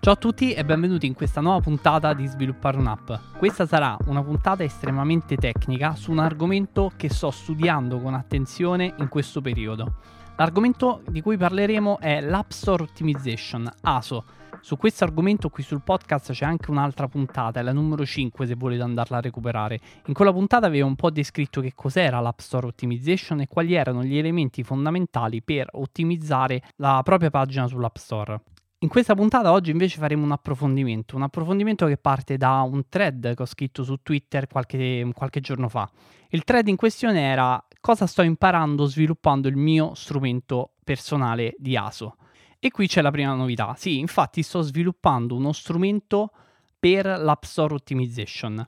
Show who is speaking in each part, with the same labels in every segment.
Speaker 1: Ciao a tutti e benvenuti in questa nuova puntata di Sviluppare un'app. Questa sarà una puntata estremamente tecnica su un argomento che sto studiando con attenzione in questo periodo. L'argomento di cui parleremo è l'App Store Optimization, ASO. Su questo argomento qui sul podcast c'è anche un'altra puntata, è la numero 5 se volete andarla a recuperare. In quella puntata avevo un po' descritto che cos'era l'App Store Optimization e quali erano gli elementi fondamentali per ottimizzare la propria pagina sull'App Store. In questa puntata oggi invece faremo un approfondimento, un approfondimento che parte da un thread che ho scritto su Twitter qualche, qualche giorno fa. Il thread in questione era cosa sto imparando sviluppando il mio strumento personale di ASO. E qui c'è la prima novità. Sì, infatti sto sviluppando uno strumento per l'App Store Optimization.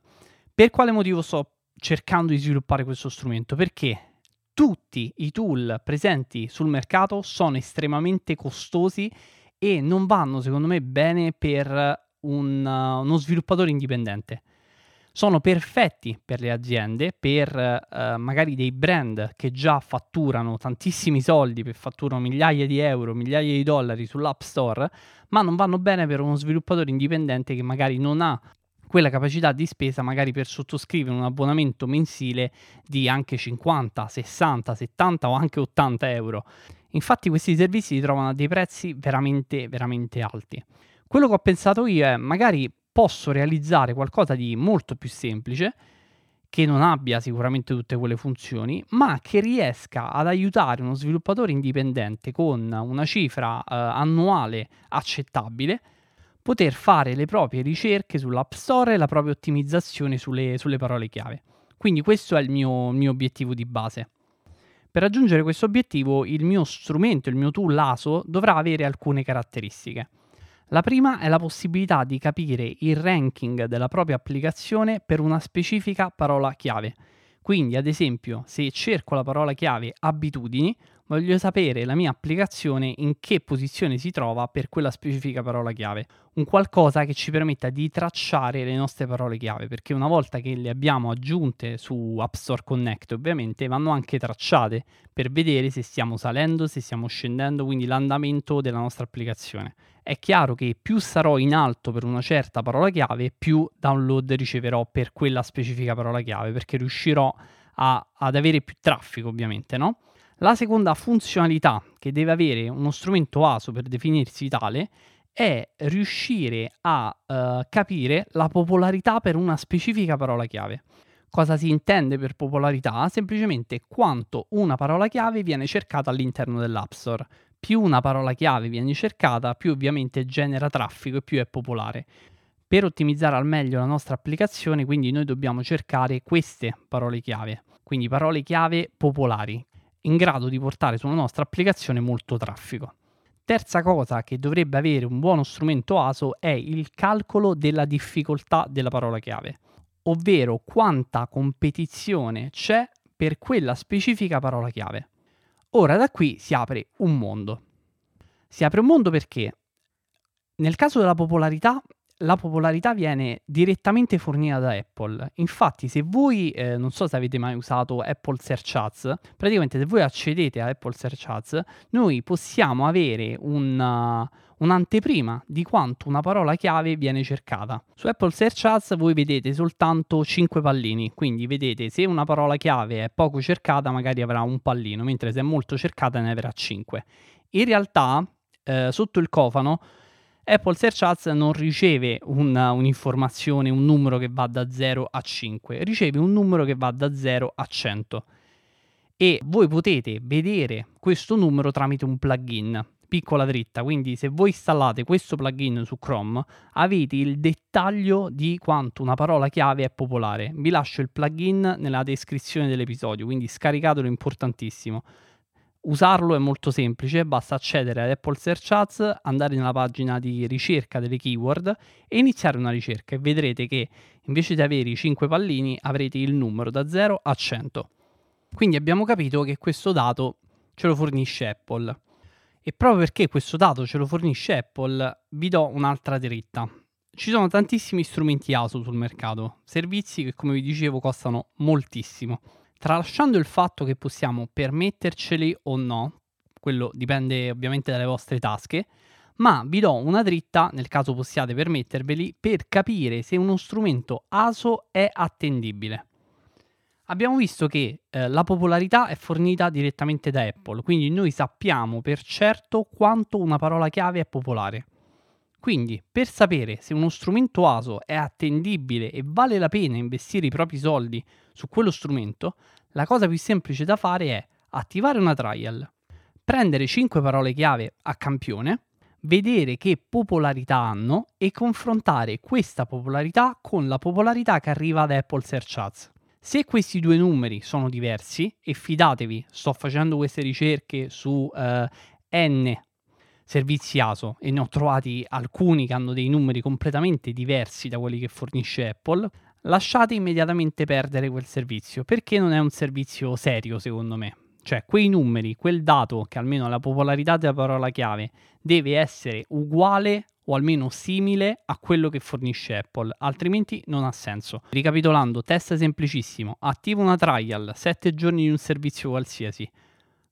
Speaker 1: Per quale motivo sto cercando di sviluppare questo strumento? Perché tutti i tool presenti sul mercato sono estremamente costosi e non vanno secondo me bene per un, uh, uno sviluppatore indipendente. Sono perfetti per le aziende, per uh, magari dei brand che già fatturano tantissimi soldi, che fatturano migliaia di euro, migliaia di dollari sull'App Store, ma non vanno bene per uno sviluppatore indipendente che magari non ha quella capacità di spesa magari per sottoscrivere un abbonamento mensile di anche 50, 60, 70 o anche 80 euro. Infatti questi servizi si trovano a dei prezzi veramente, veramente alti. Quello che ho pensato io è magari posso realizzare qualcosa di molto più semplice, che non abbia sicuramente tutte quelle funzioni, ma che riesca ad aiutare uno sviluppatore indipendente con una cifra eh, annuale accettabile, poter fare le proprie ricerche sull'App Store e la propria ottimizzazione sulle, sulle parole chiave. Quindi questo è il mio, mio obiettivo di base. Per raggiungere questo obiettivo il mio strumento, il mio tool ASO dovrà avere alcune caratteristiche. La prima è la possibilità di capire il ranking della propria applicazione per una specifica parola chiave. Quindi, ad esempio, se cerco la parola chiave abitudini, voglio sapere la mia applicazione in che posizione si trova per quella specifica parola chiave. Un qualcosa che ci permetta di tracciare le nostre parole chiave, perché una volta che le abbiamo aggiunte su App Store Connect, ovviamente vanno anche tracciate per vedere se stiamo salendo, se stiamo scendendo, quindi l'andamento della nostra applicazione. È chiaro che più sarò in alto per una certa parola chiave, più download riceverò per quella specifica parola chiave, perché riuscirò a, ad avere più traffico, ovviamente, no? La seconda funzionalità che deve avere uno strumento ASO per definirsi tale è riuscire a uh, capire la popolarità per una specifica parola chiave. Cosa si intende per popolarità? Semplicemente quanto una parola chiave viene cercata all'interno dell'App Store. Più una parola chiave viene cercata, più ovviamente genera traffico e più è popolare. Per ottimizzare al meglio la nostra applicazione, quindi noi dobbiamo cercare queste parole chiave, quindi parole chiave popolari, in grado di portare sulla nostra applicazione molto traffico. Terza cosa che dovrebbe avere un buono strumento ASO è il calcolo della difficoltà della parola chiave, ovvero quanta competizione c'è per quella specifica parola chiave. Ora da qui si apre un mondo. Si apre un mondo perché nel caso della popolarità la popolarità viene direttamente fornita da Apple. Infatti, se voi, eh, non so se avete mai usato Apple Search Ads, praticamente se voi accedete a Apple Search Ads, noi possiamo avere un, un'anteprima di quanto una parola chiave viene cercata. Su Apple Search Ads voi vedete soltanto 5 pallini, quindi vedete se una parola chiave è poco cercata magari avrà un pallino, mentre se è molto cercata ne avrà 5. In realtà, eh, sotto il cofano, Apple Search Ads non riceve una, un'informazione, un numero che va da 0 a 5, riceve un numero che va da 0 a 100 e voi potete vedere questo numero tramite un plugin piccola dritta, quindi se voi installate questo plugin su Chrome avete il dettaglio di quanto una parola chiave è popolare. Vi lascio il plugin nella descrizione dell'episodio, quindi scaricatelo, importantissimo. Usarlo è molto semplice, basta accedere ad Apple Search Ads, andare nella pagina di ricerca delle keyword e iniziare una ricerca e vedrete che invece di avere i 5 pallini avrete il numero da 0 a 100. Quindi abbiamo capito che questo dato ce lo fornisce Apple. E proprio perché questo dato ce lo fornisce Apple, vi do un'altra dritta. Ci sono tantissimi strumenti ASO sul mercato, servizi che come vi dicevo costano moltissimo. Tralasciando il fatto che possiamo permetterceli o no, quello dipende ovviamente dalle vostre tasche, ma vi do una dritta, nel caso possiate permetterveli, per capire se uno strumento ASO è attendibile. Abbiamo visto che eh, la popolarità è fornita direttamente da Apple, quindi noi sappiamo per certo quanto una parola chiave è popolare. Quindi, per sapere se uno strumento ASO è attendibile e vale la pena investire i propri soldi su quello strumento, la cosa più semplice da fare è attivare una trial, prendere 5 parole chiave a campione, vedere che popolarità hanno e confrontare questa popolarità con la popolarità che arriva da Apple Search Ads. Se questi due numeri sono diversi, e fidatevi, sto facendo queste ricerche su eh, N servizi ASO e ne ho trovati alcuni che hanno dei numeri completamente diversi da quelli che fornisce Apple, lasciate immediatamente perdere quel servizio perché non è un servizio serio secondo me. Cioè, quei numeri, quel dato che almeno la popolarità della parola chiave deve essere uguale o almeno simile a quello che fornisce Apple, altrimenti non ha senso. Ricapitolando, test semplicissimo, attivo una trial, 7 giorni di un servizio qualsiasi,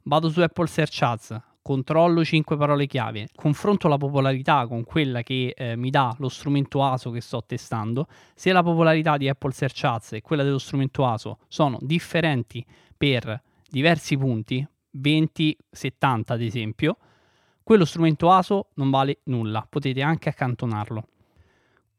Speaker 1: vado su Apple Search Ads, controllo 5 parole chiave, confronto la popolarità con quella che eh, mi dà lo strumento ASO che sto testando, se la popolarità di Apple Search Ads e quella dello strumento ASO sono differenti per diversi punti, 20, 70 ad esempio, quello strumento ASO non vale nulla, potete anche accantonarlo.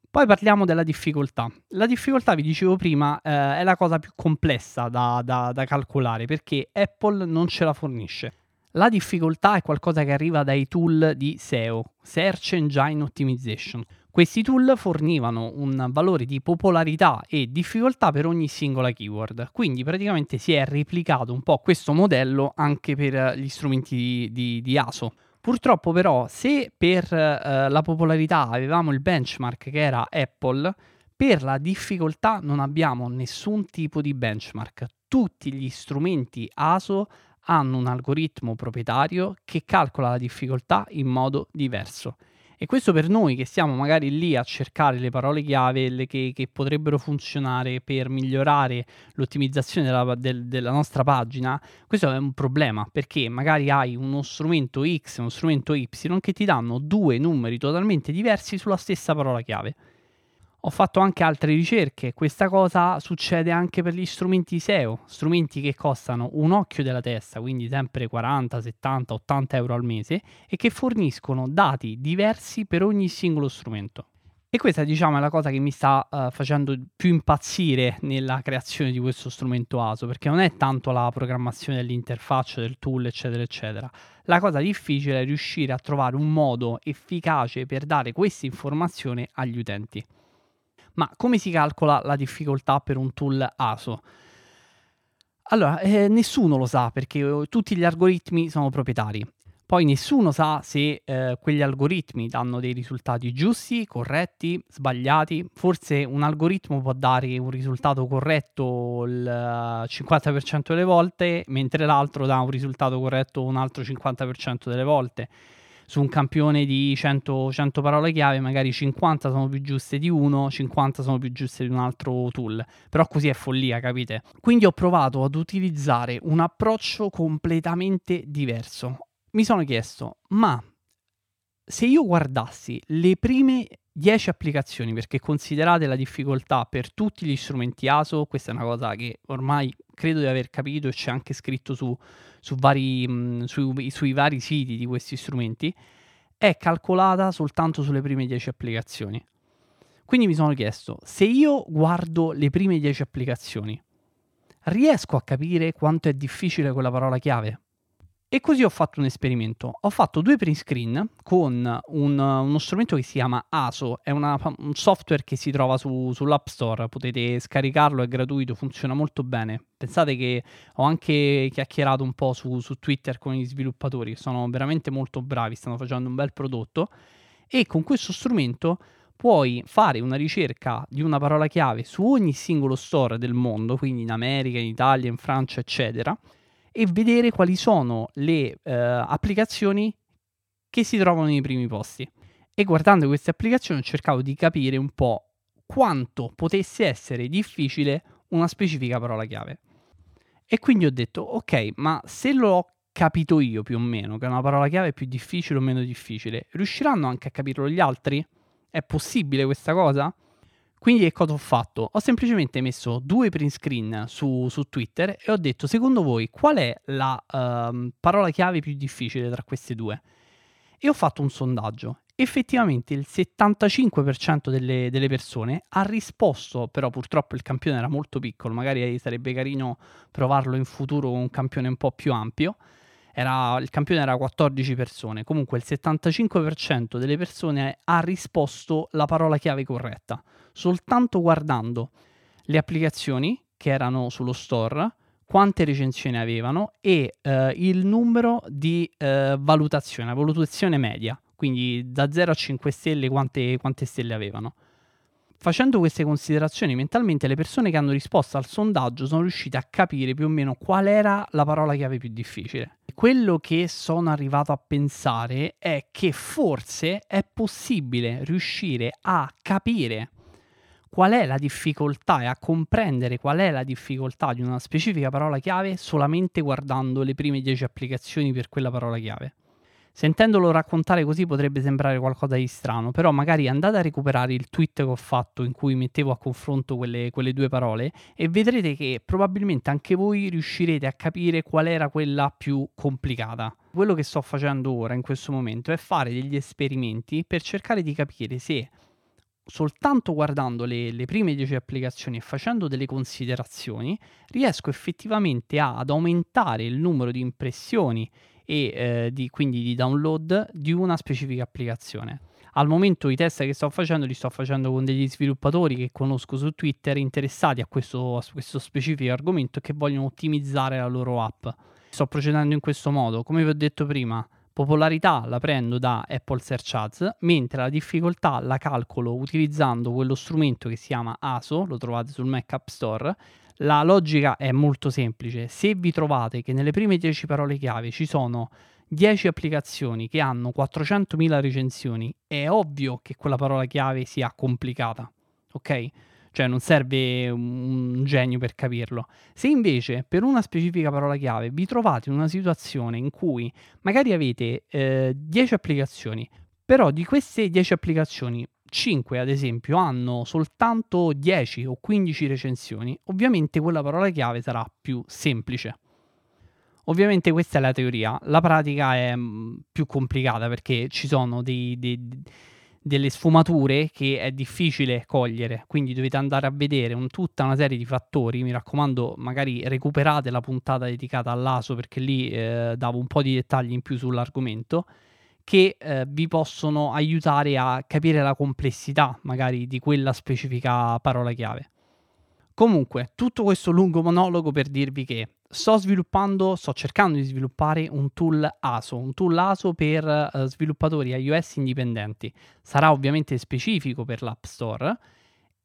Speaker 1: Poi parliamo della difficoltà. La difficoltà, vi dicevo prima, eh, è la cosa più complessa da, da, da calcolare perché Apple non ce la fornisce. La difficoltà è qualcosa che arriva dai tool di SEO, Search Engine Optimization. Questi tool fornivano un valore di popolarità e difficoltà per ogni singola keyword, quindi praticamente si è replicato un po' questo modello anche per gli strumenti di, di, di ASO. Purtroppo però se per eh, la popolarità avevamo il benchmark che era Apple, per la difficoltà non abbiamo nessun tipo di benchmark. Tutti gli strumenti ASO hanno un algoritmo proprietario che calcola la difficoltà in modo diverso. E questo per noi che siamo magari lì a cercare le parole chiave che, che, potrebbero funzionare per migliorare l'ottimizzazione della, del, della, nostra pagina, questo è un problema perché magari hai uno strumento X e uno strumento Y che ti danno due numeri totalmente diversi sulla stessa parola chiave. Ho fatto anche altre ricerche, questa cosa succede anche per gli strumenti SEO, strumenti che costano un occhio della testa, quindi sempre 40, 70, 80 euro al mese e che forniscono dati diversi per ogni singolo strumento. E questa diciamo è la cosa che mi sta uh, facendo più impazzire nella creazione di questo strumento ASO, perché non è tanto la programmazione dell'interfaccia, del tool, eccetera, eccetera. La cosa difficile è riuscire a trovare un modo efficace per dare questa informazione agli utenti. Ma come si calcola la difficoltà per un tool ASO? Allora, eh, nessuno lo sa perché eh, tutti gli algoritmi sono proprietari. Poi nessuno sa se eh, quegli algoritmi danno dei risultati giusti, corretti, sbagliati. Forse un algoritmo può dare un risultato corretto il 50% eh, delle volte, mentre l'altro dà un risultato corretto un altro 50% delle volte su un campione di 100, 100 parole chiave, magari 50 sono più giuste di uno, 50 sono più giuste di un altro tool. Però così è follia, capite? Quindi ho provato ad utilizzare un approccio completamente diverso. Mi sono chiesto, ma se io guardassi le prime 10 applicazioni, perché considerate la difficoltà per tutti gli strumenti ASO, questa è una cosa che ormai credo di aver capito e c'è anche scritto su, su vari, mh, su, sui vari siti di questi strumenti, è calcolata soltanto sulle prime 10 applicazioni. Quindi mi sono chiesto, se io guardo le prime 10 applicazioni, riesco a capire quanto è difficile quella parola chiave? E così ho fatto un esperimento. Ho fatto due print screen con un, uno strumento che si chiama ASO, è una, un software che si trova su, sull'App Store, potete scaricarlo, è gratuito, funziona molto bene. Pensate che ho anche chiacchierato un po' su, su Twitter con gli sviluppatori, sono veramente molto bravi, stanno facendo un bel prodotto e con questo strumento puoi fare una ricerca di una parola chiave su ogni singolo store del mondo, quindi in America, in Italia, in Francia, eccetera e vedere quali sono le eh, applicazioni che si trovano nei primi posti. E guardando queste applicazioni ho cercato di capire un po' quanto potesse essere difficile una specifica parola chiave. E quindi ho detto, ok, ma se l'ho capito io più o meno che una parola chiave è più difficile o meno difficile, riusciranno anche a capirlo gli altri? È possibile questa cosa? Quindi che cosa ho fatto? Ho semplicemente messo due print screen su, su Twitter e ho detto, secondo voi, qual è la uh, parola chiave più difficile tra queste due? E ho fatto un sondaggio. Effettivamente il 75% delle, delle persone ha risposto, però purtroppo il campione era molto piccolo, magari sarebbe carino provarlo in futuro con un campione un po' più ampio. Era, il campione era 14 persone, comunque il 75% delle persone ha risposto la parola chiave corretta soltanto guardando le applicazioni che erano sullo store, quante recensioni avevano e eh, il numero di eh, valutazione, valutazione media, quindi da 0 a 5 stelle quante, quante stelle avevano. Facendo queste considerazioni mentalmente, le persone che hanno risposto al sondaggio sono riuscite a capire più o meno qual era la parola chiave più difficile. Quello che sono arrivato a pensare è che forse è possibile riuscire a capire qual è la difficoltà e a comprendere qual è la difficoltà di una specifica parola chiave solamente guardando le prime 10 applicazioni per quella parola chiave. Sentendolo raccontare così potrebbe sembrare qualcosa di strano, però magari andate a recuperare il tweet che ho fatto in cui mettevo a confronto quelle, quelle, due parole e vedrete che probabilmente anche voi riuscirete a capire qual era quella più complicata. Quello che sto facendo ora in questo momento è fare degli esperimenti per cercare di capire se soltanto guardando le, le prime 10 applicazioni e facendo delle considerazioni, riesco effettivamente ad aumentare il numero di impressioni e eh, di, quindi di download di una specifica applicazione. Al momento i test che sto facendo li sto facendo con degli sviluppatori che conosco su Twitter interessati a questo, a questo specifico argomento e che vogliono ottimizzare la loro app. Sto procedendo in questo modo, come vi ho detto prima, Popolarità la prendo da Apple Search Ads, mentre la difficoltà la calcolo utilizzando quello strumento che si chiama ASO, lo trovate sul Mac App Store. La logica è molto semplice. Se vi trovate che nelle prime 10 parole chiave ci sono 10 applicazioni che hanno 400.000 recensioni, è ovvio che quella parola chiave sia complicata. Ok? cioè non serve un genio per capirlo. Se invece per una specifica parola chiave vi trovate in una situazione in cui magari avete eh, 10 applicazioni, però di queste 10 applicazioni 5 ad esempio hanno soltanto 10 o 15 recensioni, ovviamente quella parola chiave sarà più semplice. Ovviamente questa è la teoria, la pratica è mm, più complicata perché ci sono dei, dei delle sfumature che è difficile cogliere, quindi dovete andare a vedere un, tutta una serie di fattori, mi raccomando magari recuperate la puntata dedicata all'ASO perché lì eh, davo un po' di dettagli in più sull'argomento, che eh, vi possono aiutare a capire la complessità magari di quella specifica parola chiave. Comunque, tutto questo lungo monologo per dirvi che sto sviluppando, sto cercando di sviluppare un tool ASO, un tool ASO per uh, sviluppatori iOS indipendenti. Sarà ovviamente specifico per l'App Store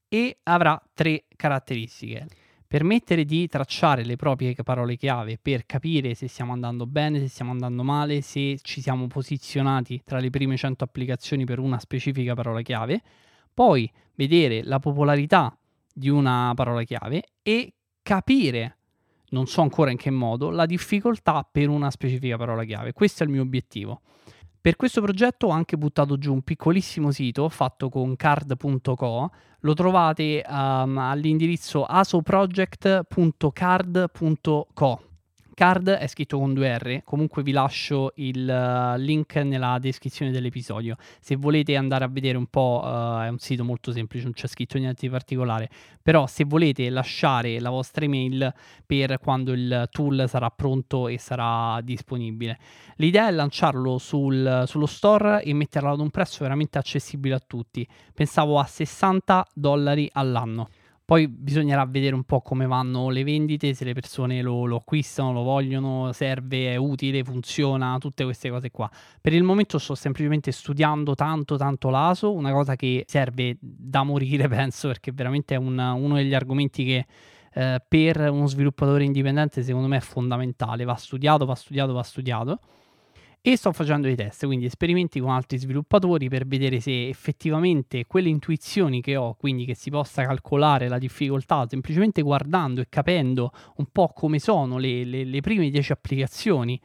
Speaker 1: e avrà tre caratteristiche. Permettere di tracciare le proprie parole chiave per capire se stiamo andando bene, se stiamo andando male, se ci siamo posizionati tra le prime 100 applicazioni per una specifica parola chiave. Poi vedere la popolarità di una parola chiave e capire non so ancora in che modo, la difficoltà per una specifica parola chiave. Questo è il mio obiettivo. Per questo progetto ho anche buttato giù un piccolissimo sito fatto con card.co, lo trovate um, all'indirizzo asoproject.card.co. Card è scritto con due R, comunque vi lascio il uh, link nella descrizione dell'episodio. Se volete andare a vedere un po', uh, è un sito molto semplice, non c'è scritto niente di particolare, però se volete lasciare la vostra email per quando il tool sarà pronto e sarà disponibile. L'idea è lanciarlo sul, sullo store e metterlo ad un prezzo veramente accessibile a tutti. Pensavo a 60 dollari all'anno. Poi bisognerà vedere un po' come vanno le vendite, se le persone lo, lo, acquistano, lo vogliono, serve, è utile, funziona, tutte queste cose qua. Per il momento sto semplicemente studiando tanto tanto l'ASO, una cosa che serve da morire penso perché veramente è un, uno degli argomenti che eh, per uno sviluppatore indipendente secondo me è fondamentale, va studiato, va studiato, va studiato e sto facendo dei test, quindi esperimenti con altri sviluppatori per vedere se effettivamente quelle intuizioni che ho, quindi che si possa calcolare la difficoltà semplicemente guardando e capendo un po' come sono le, le, le prime 10 applicazioni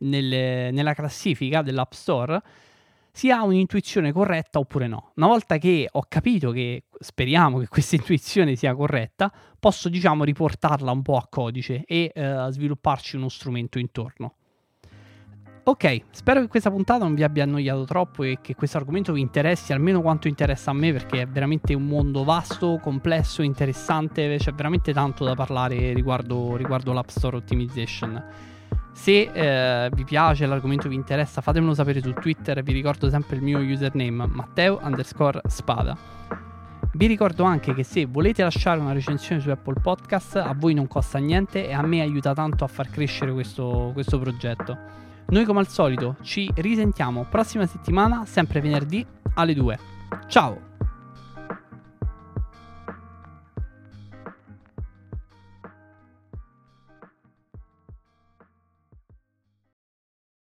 Speaker 1: nelle, nella classifica dell'App Store si ha un'intuizione corretta oppure no. Una volta che ho capito che speriamo che questa intuizione sia corretta, posso diciamo riportarla un po' a codice e eh, svilupparci uno strumento intorno. Ok, spero che questa puntata non vi abbia annoiato troppo e che questo argomento vi interessi almeno quanto interessa a me perché è veramente un mondo vasto, complesso, interessante, c'è veramente tanto da parlare riguardo, riguardo l'App Store Optimization. Se eh, vi piace, l'argomento vi interessa, fatemelo sapere su Twitter. Vi ricordo sempre il mio username Matteo underscore spada. Vi ricordo anche che se volete lasciare una recensione su Apple Podcast, a voi non costa niente e a me aiuta tanto a far crescere questo, questo progetto. Noi come al solito ci risentiamo prossima settimana, sempre venerdì alle 2. Ciao!